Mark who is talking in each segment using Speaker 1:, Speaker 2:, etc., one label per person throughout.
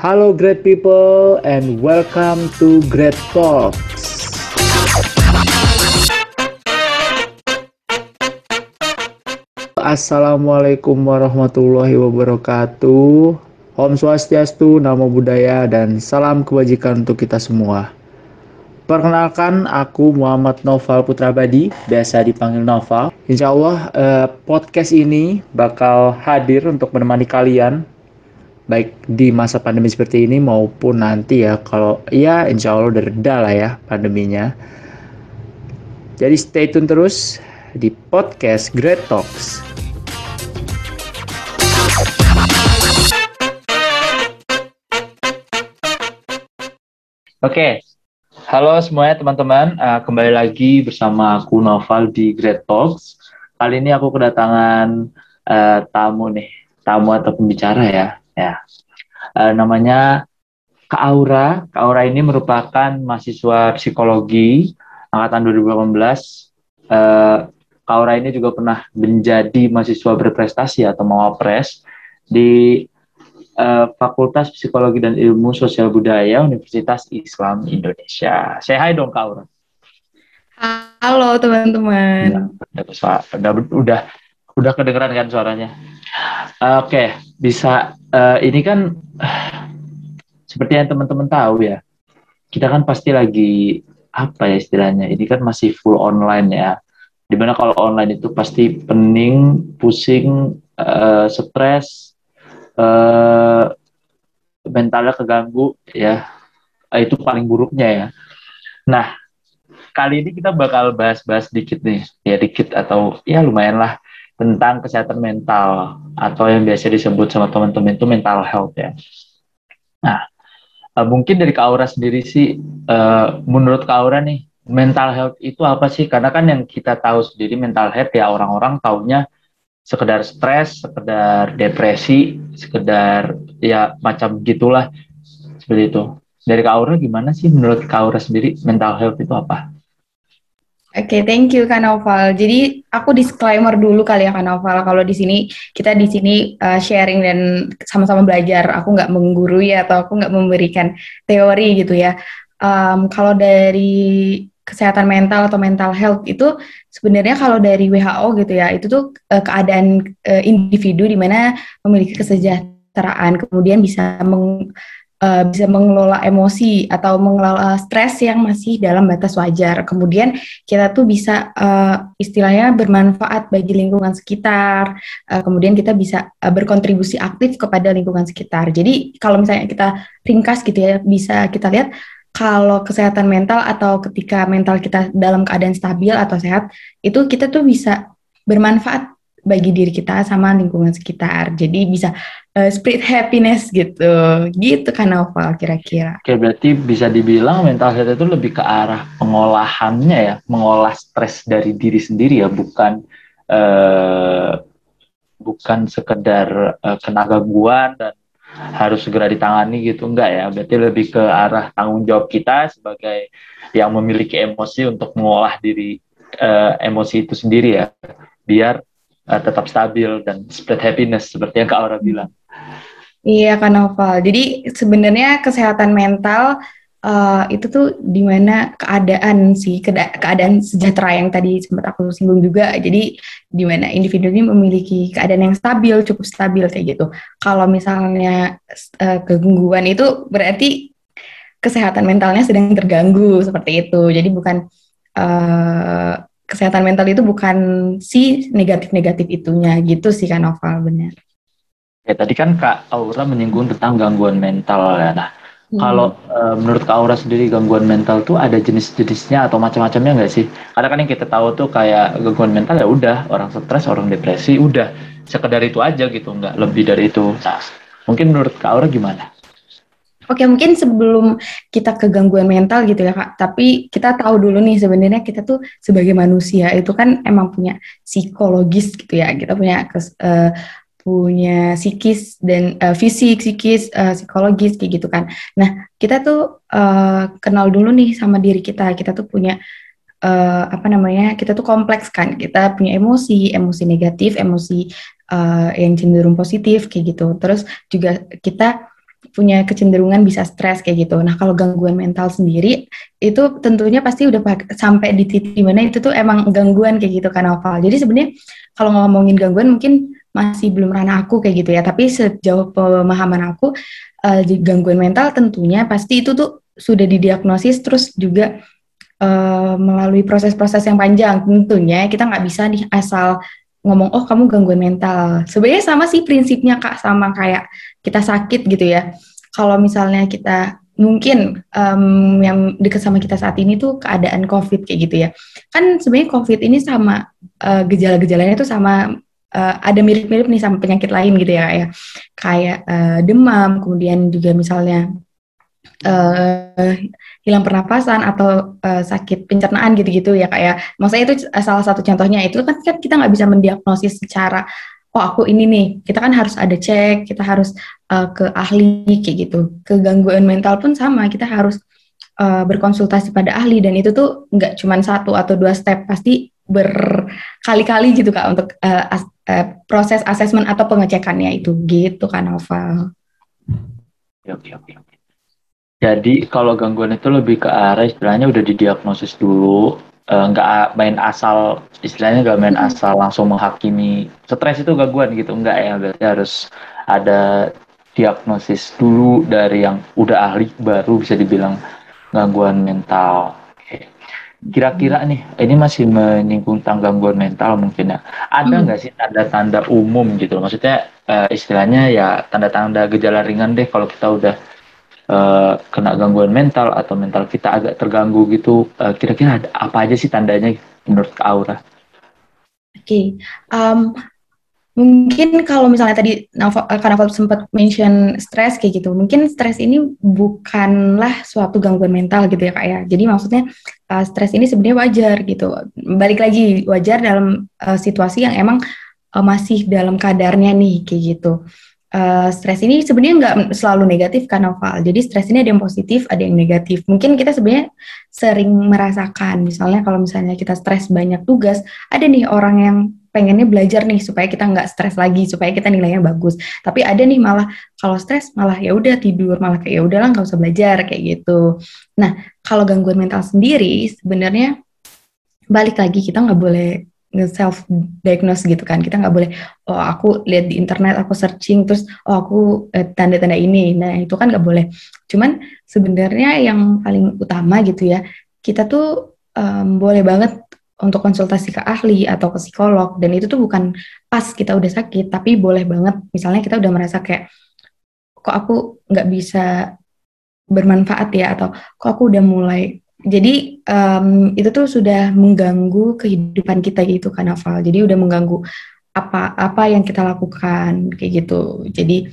Speaker 1: Halo great people and welcome to Great Talks. Assalamualaikum warahmatullahi wabarakatuh. Om Swastiastu, Namo Buddhaya, dan salam kebajikan untuk kita semua. Perkenalkan, aku Muhammad Noval Putra Badi, biasa dipanggil Noval. Insya Allah eh, podcast ini bakal hadir untuk menemani kalian baik di masa pandemi seperti ini maupun nanti ya kalau ya insya Allah udah lah ya pandeminya. Jadi stay tune terus di podcast Great Talks. Oke, halo semuanya teman-teman. Uh, kembali lagi bersama aku Noval di Great Talks. Kali ini aku kedatangan uh, tamu nih, tamu atau pembicara ya ya uh, namanya Kak Aura Kak Aura ini merupakan mahasiswa psikologi angkatan 2018 uh, Kak Aura ini juga pernah menjadi mahasiswa berprestasi atau mawapres di uh, Fakultas Psikologi dan Ilmu Sosial Budaya Universitas Islam Indonesia. Saya hai dong Kak Aura.
Speaker 2: Halo teman-teman.
Speaker 1: Ya, udah, udah, udah, udah kedengeran kan suaranya? Oke, okay, bisa. Uh, ini kan uh, seperti yang teman-teman tahu ya, kita kan pasti lagi apa ya istilahnya? Ini kan masih full online ya. Di mana kalau online itu pasti pening, pusing, uh, stres, uh, mentalnya keganggu ya. Itu paling buruknya ya. Nah, kali ini kita bakal bahas-bahas dikit nih, ya dikit atau ya lumayan lah tentang kesehatan mental atau yang biasa disebut sama teman-teman itu mental health ya. Nah, uh, mungkin dari Kak Aura sendiri sih, uh, menurut Kak Aura nih, mental health itu apa sih? Karena kan yang kita tahu sendiri mental health ya orang-orang taunya sekedar stres, sekedar depresi, sekedar ya macam gitulah seperti itu. Dari Kak Aura gimana sih menurut Kak Aura sendiri mental health itu apa?
Speaker 2: Oke, okay, thank you Kak Noval. Jadi aku disclaimer dulu kali ya Kak Noval. Kalau di sini kita di sini uh, sharing dan sama-sama belajar. Aku nggak menggurui atau aku nggak memberikan teori gitu ya. Um, kalau dari kesehatan mental atau mental health itu sebenarnya kalau dari WHO gitu ya itu tuh uh, keadaan uh, individu di mana memiliki kesejahteraan kemudian bisa meng, uh, bisa mengelola emosi atau mengelola stres yang masih dalam batas wajar. Kemudian kita tuh bisa uh, istilahnya bermanfaat bagi lingkungan sekitar. Uh, kemudian kita bisa uh, berkontribusi aktif kepada lingkungan sekitar. Jadi kalau misalnya kita ringkas gitu ya, bisa kita lihat kalau kesehatan mental atau ketika mental kita dalam keadaan stabil atau sehat, itu kita tuh bisa bermanfaat bagi diri kita sama lingkungan sekitar. Jadi bisa uh, spread happiness gitu. Gitu kan Novel kira-kira.
Speaker 1: Oke, berarti bisa dibilang mental health itu lebih ke arah pengolahannya ya, mengolah stres dari diri sendiri ya, bukan uh, bukan sekedar uh, kena gangguan dan harus segera ditangani gitu enggak ya. Berarti lebih ke arah tanggung jawab kita sebagai yang memiliki emosi untuk mengolah diri uh, emosi itu sendiri ya. Biar uh, tetap stabil dan spread happiness seperti yang Kak Aura bilang.
Speaker 2: Iya Kak Noval. Jadi sebenarnya kesehatan mental uh, itu tuh di mana keadaan sih keadaan sejahtera yang tadi sempat aku singgung juga. Jadi di mana individu ini memiliki keadaan yang stabil, cukup stabil kayak gitu. Kalau misalnya uh, kegangguan itu berarti kesehatan mentalnya sedang terganggu seperti itu. Jadi bukan kesehatan mental itu bukan si negatif-negatif itunya gitu sih kan Noval benar.
Speaker 1: Ya tadi kan Kak Aura menyinggung tentang gangguan mental ya. Nah, hmm. kalau uh, menurut Kak Aura sendiri gangguan mental tuh ada jenis-jenisnya atau macam-macamnya nggak sih? Karena kan yang kita tahu tuh kayak gangguan mental ya udah orang stres, orang depresi, udah sekedar itu aja gitu, nggak lebih dari itu. Nah, mungkin menurut Kak Aura gimana?
Speaker 2: Oke, mungkin sebelum kita ke gangguan mental gitu ya, Kak. Tapi kita tahu dulu nih sebenarnya kita tuh sebagai manusia itu kan emang punya psikologis gitu ya. Kita punya uh, punya psikis dan uh, fisik, psikis, uh, psikologis kayak gitu kan. Nah, kita tuh uh, kenal dulu nih sama diri kita. Kita tuh punya uh, apa namanya? Kita tuh kompleks kan. Kita punya emosi, emosi negatif, emosi uh, yang cenderung positif kayak gitu. Terus juga kita punya kecenderungan bisa stres kayak gitu. Nah kalau gangguan mental sendiri itu tentunya pasti udah sampai di titik di mana itu tuh emang gangguan kayak gitu kan Oval. Jadi sebenarnya kalau ngomongin gangguan mungkin masih belum ranah aku kayak gitu ya. Tapi sejauh pemahaman aku uh, gangguan mental tentunya pasti itu tuh sudah didiagnosis terus juga uh, melalui proses-proses yang panjang. Tentunya kita nggak bisa nih asal ngomong oh kamu gangguan mental. Sebenarnya sama sih prinsipnya kak sama kayak kita sakit gitu ya. Kalau misalnya kita mungkin um, yang dekat sama kita saat ini tuh keadaan COVID kayak gitu ya. Kan sebenarnya COVID ini sama uh, gejala-gejalanya tuh sama uh, ada mirip-mirip nih sama penyakit lain gitu ya kayak kayak uh, demam, kemudian juga misalnya uh, hilang pernapasan atau uh, sakit pencernaan gitu-gitu ya kayak ya. maksudnya itu salah satu contohnya itu kan, kan kita nggak bisa mendiagnosis secara oh aku ini nih kita kan harus ada cek kita harus uh, ke ahli kayak gitu ke gangguan mental pun sama kita harus uh, berkonsultasi pada ahli dan itu tuh nggak cuma satu atau dua step pasti berkali-kali gitu kak untuk uh, as, uh, proses asesmen atau pengecekannya itu gitu kan Novel.
Speaker 1: Oke oke oke. Jadi kalau gangguan itu lebih ke arah istilahnya udah didiagnosis dulu, eh, nggak uh, main asal istilahnya nggak main asal langsung menghakimi stres itu gangguan gitu enggak ya berarti harus ada diagnosis dulu dari yang udah ahli baru bisa dibilang gangguan mental. Kira-kira nih, ini masih menyinggung tentang gangguan mental mungkin ya. Ada nggak hmm. sih tanda-tanda umum gitu? Maksudnya uh, istilahnya ya tanda-tanda gejala ringan deh kalau kita udah uh, kena gangguan mental atau mental kita agak terganggu gitu uh, kira-kira ada apa aja sih tandanya menurut Aura?
Speaker 2: Oke, okay. um, mungkin kalau misalnya tadi eh, karena aku sempat mention stres kayak gitu, mungkin stres ini bukanlah suatu gangguan mental gitu ya kak ya. Jadi maksudnya uh, stres ini sebenarnya wajar gitu. Balik lagi wajar dalam uh, situasi yang emang uh, masih dalam kadarnya nih kayak gitu uh, stres ini sebenarnya nggak selalu negatif kan Noval. Jadi stres ini ada yang positif, ada yang negatif. Mungkin kita sebenarnya sering merasakan, misalnya kalau misalnya kita stres banyak tugas, ada nih orang yang pengennya belajar nih supaya kita nggak stres lagi, supaya kita nilainya bagus. Tapi ada nih malah kalau stres malah ya udah tidur, malah kayak ya udahlah nggak usah belajar kayak gitu. Nah kalau gangguan mental sendiri sebenarnya balik lagi kita nggak boleh nge-self diagnose gitu kan. Kita nggak boleh oh aku lihat di internet aku searching terus oh aku eh, tanda-tanda eh, ini. Nah itu kan nggak boleh. Cuman sebenarnya yang paling utama gitu ya kita tuh um, boleh banget untuk konsultasi ke ahli atau ke psikolog dan itu tuh bukan pas kita udah sakit tapi boleh banget. Misalnya kita udah merasa kayak kok aku nggak bisa bermanfaat ya? Atau kok aku udah mulai jadi um, itu tuh sudah mengganggu kehidupan kita gitu kan Naval. Jadi udah mengganggu apa apa yang kita lakukan kayak gitu. Jadi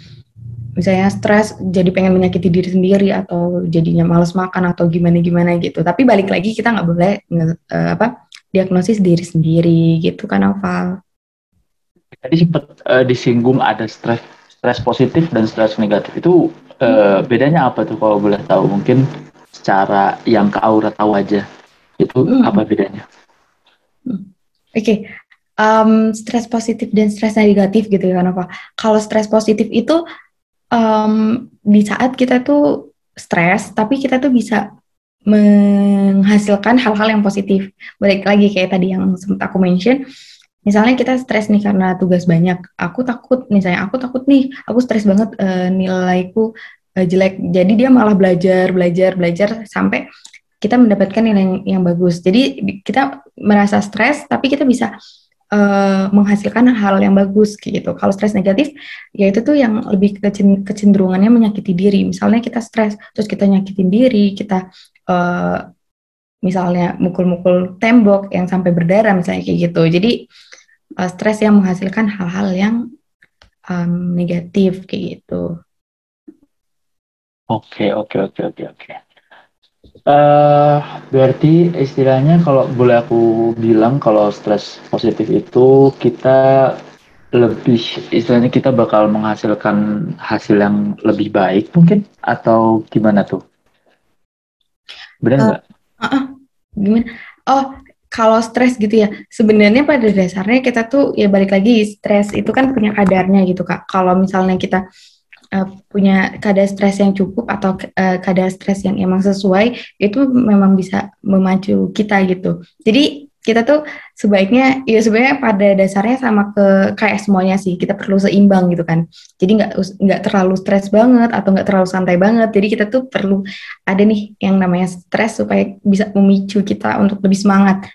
Speaker 2: misalnya stres jadi pengen menyakiti diri sendiri atau jadinya males makan atau gimana gimana gitu. Tapi balik lagi kita nggak boleh uh, apa diagnosis diri sendiri gitu kan Naval.
Speaker 1: Tadi sempat uh, disinggung ada stres stres positif dan stres negatif itu uh, bedanya apa tuh kalau boleh tahu mungkin secara yang ke Aura tahu aja itu hmm. apa bedanya?
Speaker 2: Hmm. Oke, okay. um, stres positif dan stres negatif gitu ya Nova. Kalau stres positif itu um, di saat kita tuh stres, tapi kita tuh bisa menghasilkan hal-hal yang positif. Balik lagi kayak tadi yang sempat aku mention, misalnya kita stres nih karena tugas banyak, aku takut misalnya aku takut nih, aku stres banget uh, nilaiku uh, jelek. Jadi dia malah belajar, belajar, belajar sampai kita mendapatkan nilai yang, yang bagus. Jadi kita merasa stres, tapi kita bisa uh, menghasilkan hal yang bagus gitu. Kalau stres negatif, ya itu tuh yang lebih kecenderungannya menyakiti diri. Misalnya kita stres, terus kita nyakitin diri, kita uh, misalnya mukul-mukul tembok yang sampai berdarah misalnya kayak gitu. Jadi uh, stres yang menghasilkan hal-hal yang um, negatif kayak gitu.
Speaker 1: Oke, oke, oke, oke, oke. Uh, berarti istilahnya kalau boleh aku bilang kalau stres positif itu kita lebih istilahnya kita bakal menghasilkan hasil yang lebih baik mungkin atau gimana tuh? Benar eh, nggak? Uh, uh, uh,
Speaker 2: gimana? Oh, kalau stres gitu ya, sebenarnya pada dasarnya kita tuh ya balik lagi stres itu kan punya kadarnya gitu kak. Kalau misalnya kita uh, punya kadar stres yang cukup atau uh, kadar stres yang emang sesuai itu memang bisa memacu kita gitu. Jadi kita tuh sebaiknya ya sebenarnya pada dasarnya sama ke kayak semuanya sih. Kita perlu seimbang gitu kan. Jadi nggak nggak terlalu stres banget atau nggak terlalu santai banget. Jadi kita tuh perlu ada nih yang namanya stres supaya bisa memicu kita untuk lebih semangat.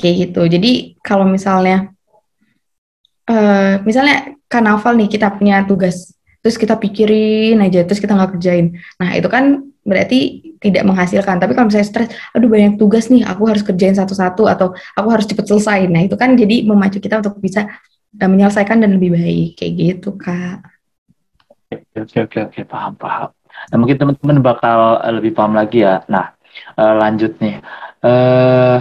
Speaker 2: Kayak gitu. Jadi kalau misalnya uh, misalnya karnaval nih kita punya tugas terus kita pikirin aja terus kita nggak kerjain. Nah itu kan berarti tidak menghasilkan. Tapi kalau misalnya stres aduh banyak tugas nih aku harus kerjain satu-satu atau aku harus cepat selesai. Nah itu kan jadi memacu kita untuk bisa uh, menyelesaikan dan lebih baik. Kayak gitu kak.
Speaker 1: Oke oke oke paham paham. Nah mungkin teman-teman bakal uh, lebih paham lagi ya. Nah uh, lanjut nih. Uh,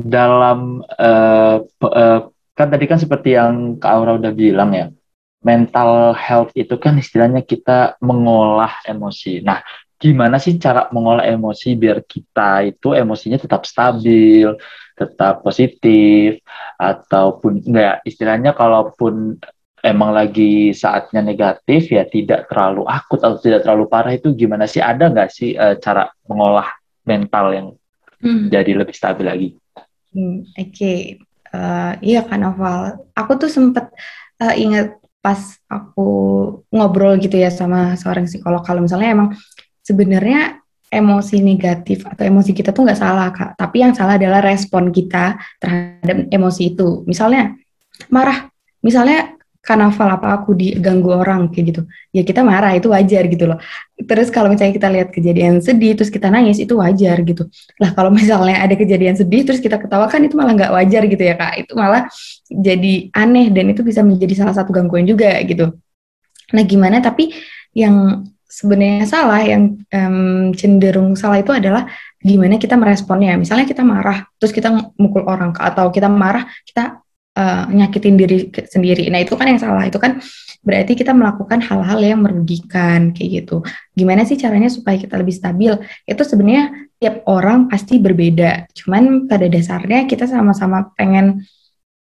Speaker 1: dalam uh, uh, kan tadi kan seperti yang Kak Aura udah bilang ya mental health itu kan istilahnya kita mengolah emosi. Nah, gimana sih cara mengolah emosi biar kita itu emosinya tetap stabil, tetap positif, ataupun enggak istilahnya kalaupun emang lagi saatnya negatif ya tidak terlalu akut atau tidak terlalu parah itu gimana sih ada nggak sih uh, cara mengolah mental yang hmm. jadi lebih stabil lagi?
Speaker 2: Hmm, Oke, okay. uh, eh, iya kan Oval. Aku tuh sempat uh, ingat pas aku ngobrol gitu ya sama seorang psikolog kalau misalnya emang sebenarnya emosi negatif atau emosi kita tuh nggak salah kak. Tapi yang salah adalah respon kita terhadap emosi itu. Misalnya marah misalnya karnaval apa aku diganggu orang kayak gitu. Ya kita marah itu wajar gitu loh. Terus kalau misalnya kita lihat kejadian sedih terus kita nangis itu wajar gitu. Lah kalau misalnya ada kejadian sedih terus kita ketawa kan itu malah nggak wajar gitu ya kak. Itu malah jadi aneh dan itu bisa menjadi salah satu gangguan juga gitu nah gimana tapi yang sebenarnya salah yang um, cenderung salah itu adalah gimana kita meresponnya misalnya kita marah terus kita mukul orang atau kita marah kita uh, nyakitin diri sendiri. Nah itu kan yang salah. Itu kan berarti kita melakukan hal-hal yang merugikan kayak gitu. Gimana sih caranya supaya kita lebih stabil? Itu sebenarnya tiap orang pasti berbeda. Cuman pada dasarnya kita sama-sama pengen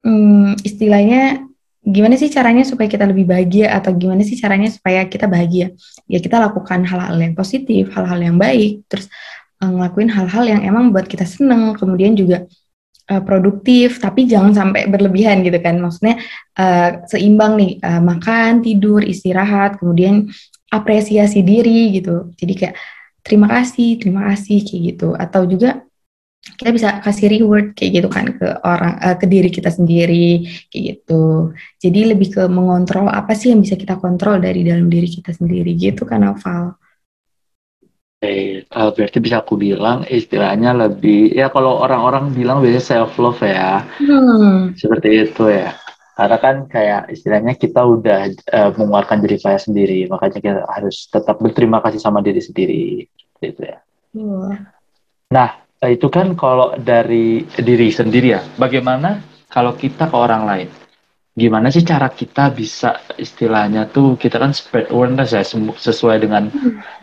Speaker 2: um, istilahnya gimana sih caranya supaya kita lebih bahagia atau gimana sih caranya supaya kita bahagia? Ya kita lakukan hal-hal yang positif, hal-hal yang baik, terus uh, ngelakuin hal-hal yang emang buat kita seneng. Kemudian juga uh, produktif tapi jangan sampai berlebihan gitu kan maksudnya uh, seimbang nih uh, makan tidur istirahat kemudian apresiasi diri gitu jadi kayak terima kasih terima kasih kayak gitu atau juga kita bisa kasih reward kayak gitu kan ke orang uh, ke diri kita sendiri kayak gitu jadi lebih ke mengontrol apa sih yang bisa kita kontrol dari dalam diri kita sendiri gitu kan Noval
Speaker 1: Oke, uh, berarti bisa aku bilang istilahnya lebih ya kalau orang-orang bilang biasanya self love ya, hmm. seperti itu ya. Karena kan kayak istilahnya kita udah uh, mengeluarkan diri saya sendiri, makanya kita harus tetap berterima kasih sama diri sendiri, gitu ya. Hmm. Nah, itu kan kalau dari diri sendiri ya. Bagaimana kalau kita ke orang lain? gimana sih cara kita bisa istilahnya tuh kita kan spread awareness ya sesuai dengan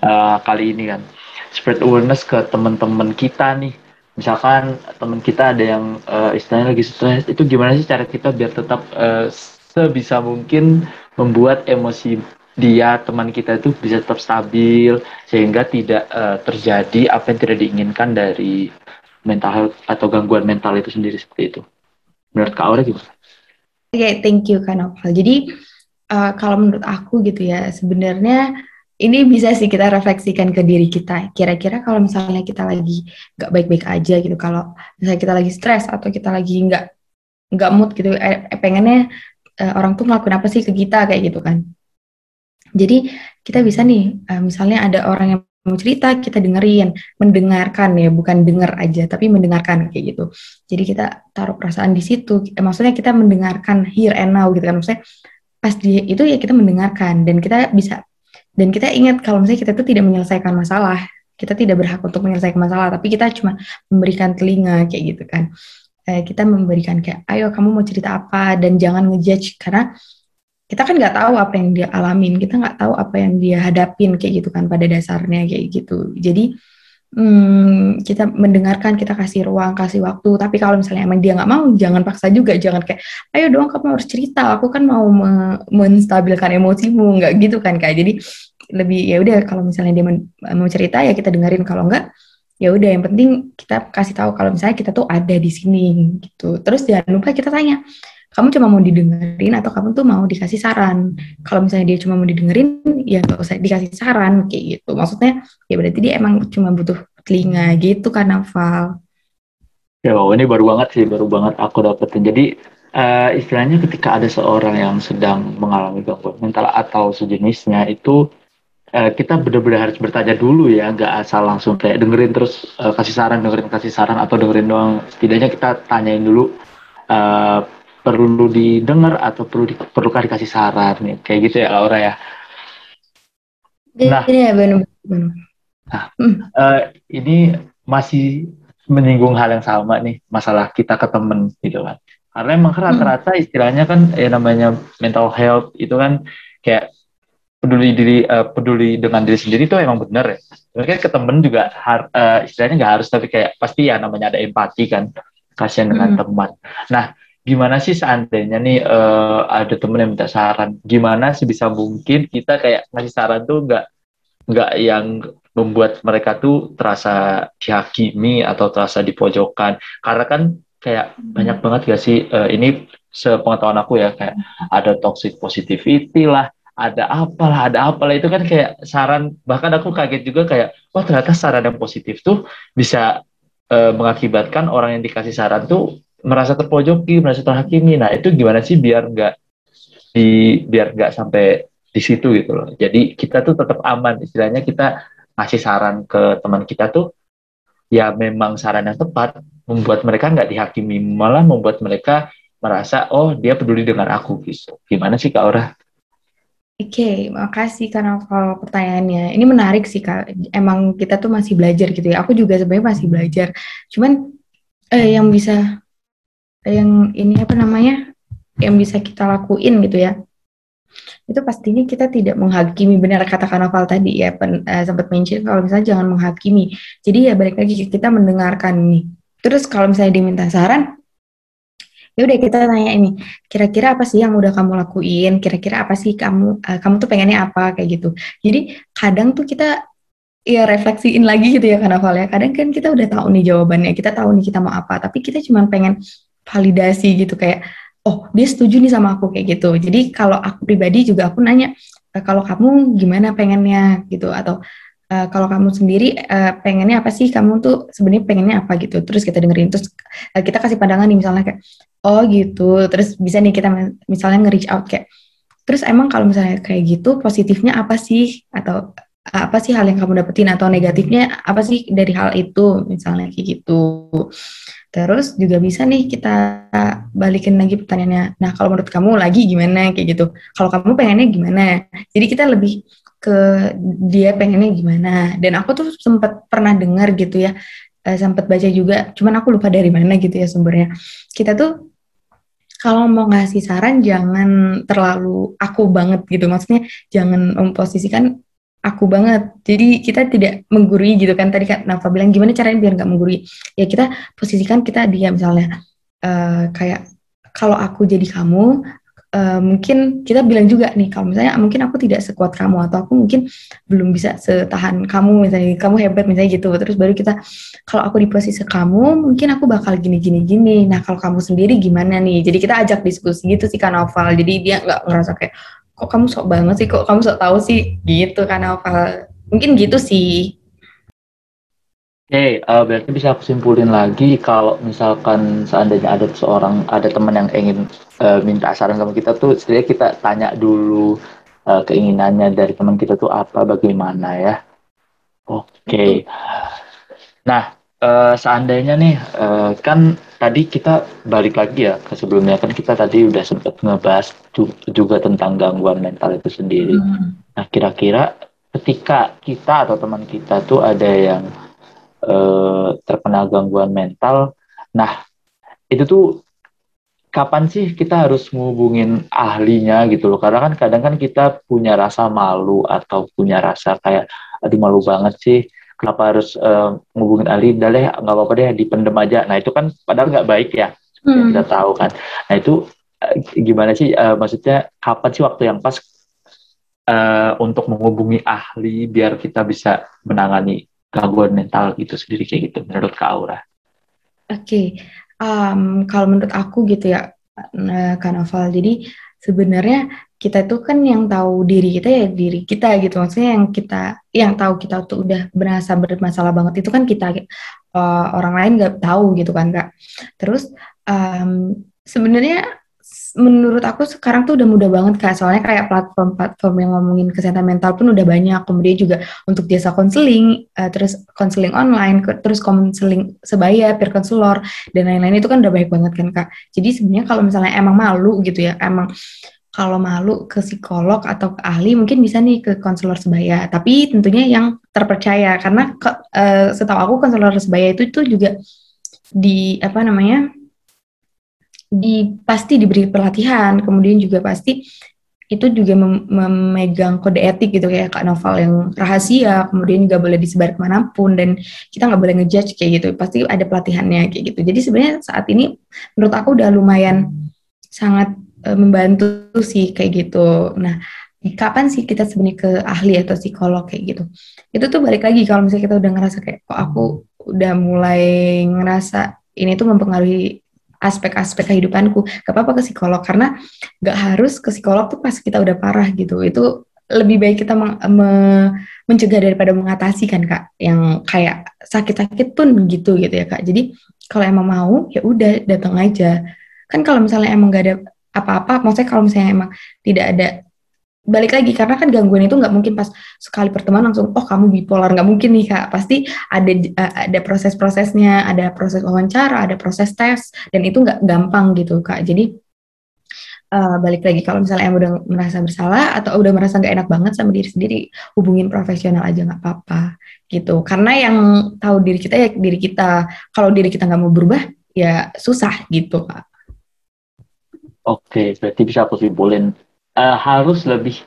Speaker 1: uh, kali ini kan spread awareness ke teman-teman kita nih misalkan teman kita ada yang uh, istilahnya lagi stres itu gimana sih cara kita biar tetap uh, sebisa mungkin membuat emosi dia teman kita itu bisa tetap stabil sehingga tidak uh, terjadi apa yang tidak diinginkan dari mental atau gangguan mental itu sendiri seperti itu menurut Kak Aura gimana?
Speaker 2: Oke, okay, thank you Kak Novel. Jadi uh, kalau menurut aku gitu ya, sebenarnya ini bisa sih kita refleksikan ke diri kita. Kira-kira kalau misalnya kita lagi nggak baik-baik aja gitu, kalau misalnya kita lagi stres atau kita lagi nggak nggak mood gitu, eh, pengennya uh, orang tuh ngelakuin apa sih ke kita kayak gitu kan. Jadi kita bisa nih, uh, misalnya ada orang yang mau cerita kita dengerin mendengarkan ya bukan dengar aja tapi mendengarkan kayak gitu. Jadi kita taruh perasaan di situ eh, maksudnya kita mendengarkan here and now gitu kan. Maksudnya pas dia itu ya kita mendengarkan dan kita bisa dan kita ingat kalau misalnya kita itu tidak menyelesaikan masalah kita tidak berhak untuk menyelesaikan masalah tapi kita cuma memberikan telinga kayak gitu kan. Eh, kita memberikan kayak ayo kamu mau cerita apa? Dan jangan ngejudge karena kita kan nggak tahu apa yang dia alamin kita nggak tahu apa yang dia hadapin kayak gitu kan pada dasarnya kayak gitu jadi hmm, kita mendengarkan, kita kasih ruang, kasih waktu. Tapi kalau misalnya emang dia nggak mau, jangan paksa juga, jangan kayak, ayo dong kamu harus cerita, aku kan mau me menstabilkan emosimu, nggak gitu kan kak. Jadi lebih ya udah kalau misalnya dia mau cerita ya kita dengerin, kalau nggak ya udah yang penting kita kasih tahu kalau misalnya kita tuh ada di sini gitu. Terus jangan lupa kita tanya, kamu cuma mau didengerin atau kamu tuh mau dikasih saran. Kalau misalnya dia cuma mau didengerin, ya nggak usah dikasih saran kayak gitu. Maksudnya ya berarti dia emang cuma butuh telinga gitu kan, Naval.
Speaker 1: Ya, wow, ini baru banget sih, baru banget aku dapetin. Jadi uh, istilahnya ketika ada seorang yang sedang mengalami gangguan mental atau sejenisnya itu uh, kita benar-benar harus bertanya dulu ya, nggak asal langsung kayak dengerin terus uh, kasih saran, dengerin kasih saran atau dengerin doang. Setidaknya kita tanyain dulu. Uh, perlu didengar atau perlu di, perlukah dikasih saran nih kayak gitu ya Laura ya
Speaker 2: nah iya benar benar
Speaker 1: nah, hmm. uh, ini masih menyinggung hal yang sama nih masalah kita ke temen gitu kan karena emang rata-rata hmm. istilahnya kan ya namanya mental health itu kan kayak peduli diri uh, peduli dengan diri sendiri itu emang benar ya mungkin ke temen juga har, uh, istilahnya nggak harus tapi kayak pasti ya namanya ada empati kan kasihan dengan hmm. teman nah gimana sih seandainya nih uh, ada temen yang minta saran? Gimana sih bisa mungkin kita kayak ngasih saran tuh nggak nggak yang membuat mereka tuh terasa dihakimi atau terasa dipojokkan karena kan kayak hmm. banyak banget gak sih uh, ini sepengetahuan aku ya kayak ada toxic positivity lah ada apalah ada apalah. Itu kan kayak saran bahkan aku kaget juga kayak wah ternyata saran yang positif tuh bisa uh, mengakibatkan orang yang dikasih saran tuh merasa terpojoki, merasa terhakimi. Nah itu gimana sih biar nggak di biar nggak sampai di situ gitu loh. Jadi kita tuh tetap aman. Istilahnya kita ngasih saran ke teman kita tuh ya memang saran yang tepat membuat mereka nggak dihakimi malah membuat mereka merasa oh dia peduli dengan aku gitu. Gimana sih Kak Aura?
Speaker 2: Oke, okay, makasih karena kalau pertanyaannya. Ini menarik sih Kak. Emang kita tuh masih belajar gitu ya. Aku juga sebenarnya masih belajar. Cuman eh, yang bisa yang ini apa namanya yang bisa kita lakuin gitu ya. Itu pastinya kita tidak menghakimi benar kata Kanaval tadi ya pen, uh, sempat mention kalau misalnya jangan menghakimi. Jadi ya balik lagi kita mendengarkan nih. Terus kalau misalnya diminta saran ya udah kita tanya ini kira-kira apa sih yang udah kamu lakuin? Kira-kira apa sih kamu uh, kamu tuh pengennya apa? Kayak gitu. Jadi kadang tuh kita ya refleksiin lagi gitu ya Kanaval ya. Kadang kan kita udah tahu nih jawabannya kita tahu nih kita mau apa. Tapi kita cuma pengen validasi gitu kayak oh dia setuju nih sama aku kayak gitu. Jadi kalau aku pribadi juga aku nanya e, kalau kamu gimana pengennya? Gitu. Atau uh, kalau kamu sendiri uh, pengennya apa sih? Kamu tuh sebenarnya pengennya apa? Gitu. Terus kita dengerin terus uh, kita kasih pandangan nih misalnya kayak oh gitu. Terus bisa nih kita misalnya nge-reach out kayak terus emang kalau misalnya kayak gitu positifnya apa sih? Atau apa sih hal yang kamu dapetin? Atau negatifnya apa sih dari hal itu? Misalnya kayak gitu Terus juga bisa nih kita balikin lagi pertanyaannya. Nah, kalau menurut kamu lagi gimana kayak gitu? Kalau kamu pengennya gimana? Jadi kita lebih ke dia pengennya gimana. Dan aku tuh sempat pernah dengar gitu ya, eh, sempat baca juga. Cuman aku lupa dari mana gitu ya sumbernya. Kita tuh kalau mau ngasih saran jangan terlalu aku banget gitu. Maksudnya jangan memposisikan aku banget. Jadi kita tidak menggurui gitu kan. Tadi kan Nafa bilang gimana caranya biar nggak menggurui. Ya kita posisikan kita dia misalnya uh, kayak kalau aku jadi kamu uh, mungkin kita bilang juga nih kalau misalnya mungkin aku tidak sekuat kamu atau aku mungkin belum bisa setahan kamu misalnya kamu hebat misalnya gitu terus baru kita kalau aku di posisi kamu mungkin aku bakal gini gini gini nah kalau kamu sendiri gimana nih jadi kita ajak diskusi gitu sih kan Novel jadi dia nggak ngerasa kayak kok kamu sok banget sih kok kamu sok tahu sih gitu kan apa mungkin gitu sih
Speaker 1: Oke, okay, uh, eh, berarti bisa aku simpulin lagi kalau misalkan seandainya ada seorang ada teman yang ingin uh, minta saran sama kita tuh, setidaknya kita tanya dulu uh, keinginannya dari teman kita tuh apa, bagaimana ya. Oke. Okay. Nah, uh, seandainya nih uh, kan tadi kita balik lagi ya ke sebelumnya kan kita tadi udah sempat ngebahas juga tentang gangguan mental itu sendiri. Hmm. Nah kira-kira ketika kita atau teman kita tuh ada yang uh, terkena gangguan mental, nah itu tuh kapan sih kita harus ngubungin ahlinya gitu loh karena kan kadang kan kita punya rasa malu atau punya rasa kayak aduh malu banget sih kenapa harus uh, ngubungin ahli udah deh nggak apa-apa deh dipendem aja nah itu kan padahal nggak baik ya hmm. kita tahu kan nah itu uh, gimana sih uh, maksudnya kapan sih waktu yang pas uh, untuk menghubungi ahli biar kita bisa menangani gangguan mental gitu sendiri kayak gitu menurut Kak Aura? Oke,
Speaker 2: okay. um, kalau menurut aku gitu ya Kak Novel, jadi sebenarnya kita itu kan yang tahu diri kita ya diri kita gitu. Maksudnya yang kita yang tahu kita tuh udah berasa bermasalah banget itu kan kita uh, orang lain nggak tahu gitu kan kak. Terus um, sebenarnya menurut aku sekarang tuh udah mudah banget kak. Soalnya kayak platform-platform yang ngomongin kesehatan mental pun udah banyak. Kemudian juga untuk jasa konseling uh, terus konseling online terus konseling sebaya peer konselor dan lain-lain itu kan udah baik banget kan kak. Jadi sebenarnya kalau misalnya emang malu gitu ya emang kalau malu ke psikolog atau ke ahli mungkin bisa nih ke konselor sebaya. Tapi tentunya yang terpercaya. Karena uh, setahu aku konselor sebaya itu itu juga di apa namanya di pasti diberi pelatihan, kemudian juga pasti itu juga mem memegang kode etik gitu. Kayak kak novel yang rahasia, kemudian juga boleh disebar ke mana pun dan kita nggak boleh ngejudge kayak gitu, pasti ada pelatihannya kayak gitu. Jadi sebenarnya saat ini menurut aku udah lumayan sangat uh, membantu sih kayak gitu. Nah kapan sih kita sebenarnya ke ahli atau psikolog kayak gitu? Itu tuh balik lagi kalau misalnya kita udah ngerasa kayak kok aku udah mulai ngerasa ini tuh mempengaruhi aspek-aspek kehidupanku. Gak apa-apa ke psikolog karena gak harus ke psikolog tuh pas kita udah parah gitu. Itu lebih baik kita meng, me, mencegah daripada mengatasi kan kak? Yang kayak sakit-sakit pun gitu gitu ya kak? Jadi kalau emang mau ya udah datang aja. Kan kalau misalnya emang gak ada apa-apa maksudnya kalau misalnya emang tidak ada balik lagi karena kan gangguan itu nggak mungkin pas sekali pertemuan langsung oh kamu bipolar. Nggak mungkin nih kak. Pasti ada uh, ada proses-prosesnya ada proses wawancara ada proses tes dan itu nggak gampang gitu kak. Jadi uh, balik lagi kalau misalnya em udah merasa bersalah atau udah merasa nggak enak banget sama diri sendiri hubungin profesional aja nggak apa-apa gitu. Karena yang tahu diri kita ya diri kita. Kalau diri kita nggak mau berubah ya susah gitu kak
Speaker 1: oke berarti bisa aku simpulin uh, harus lebih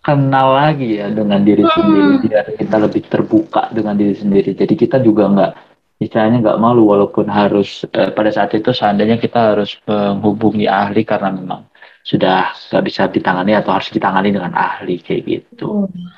Speaker 1: kenal lagi ya dengan diri hmm. sendiri biar kita lebih terbuka dengan diri sendiri jadi kita juga nggak istilahnya nggak malu walaupun harus uh, pada saat itu seandainya kita harus menghubungi ahli karena memang sudah nggak bisa ditangani atau harus ditangani dengan ahli kayak gitu. Hmm.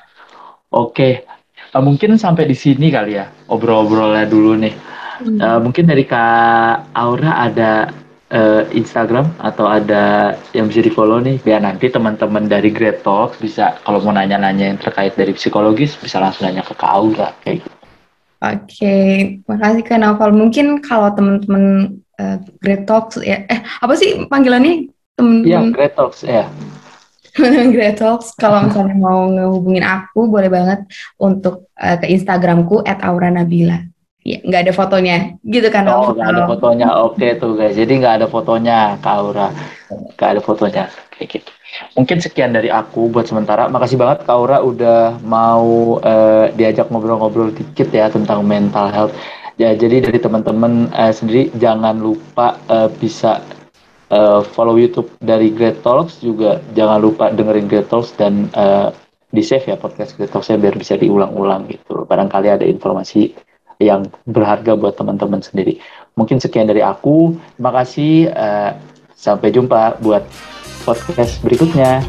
Speaker 1: Oke, okay. uh, mungkin sampai di sini kali ya obrol-obrolnya dulu nih. Hmm. Uh, mungkin dari Kak Aura ada uh, Instagram atau ada yang bisa di follow nih biar nanti teman-teman dari Great Talk bisa kalau mau nanya-nanya yang terkait dari psikologis bisa langsung nanya ke Kak Aura kayak gitu.
Speaker 2: Oke, okay. makasih Kak Naufal. Mungkin kalau teman-teman uh, Great Talks ya, eh apa sih panggilannya
Speaker 1: teman-teman? Iya, Great Talks ya.
Speaker 2: Great Talks, kalau misalnya mau ngehubungin aku boleh banget untuk uh, ke Instagramku @auranabila. Ya, nggak ada fotonya, gitu kan?
Speaker 1: Oh, nggak ada fotonya, oke tuh guys. Jadi nggak ada fotonya, Kak Aura. Nggak ada fotonya, kayak gitu. Mungkin sekian dari aku buat sementara. Makasih banget Kak Aura udah mau uh, diajak ngobrol-ngobrol dikit ya tentang mental health. Ya, jadi dari teman-teman uh, sendiri jangan lupa uh, bisa uh, follow YouTube dari Great Talks juga jangan lupa dengerin Great Talks dan uh, di save ya podcast Great Talks biar bisa diulang-ulang gitu. Barangkali ada informasi yang berharga buat teman-teman sendiri. Mungkin sekian dari aku. Terima kasih. Uh, sampai jumpa buat podcast berikutnya.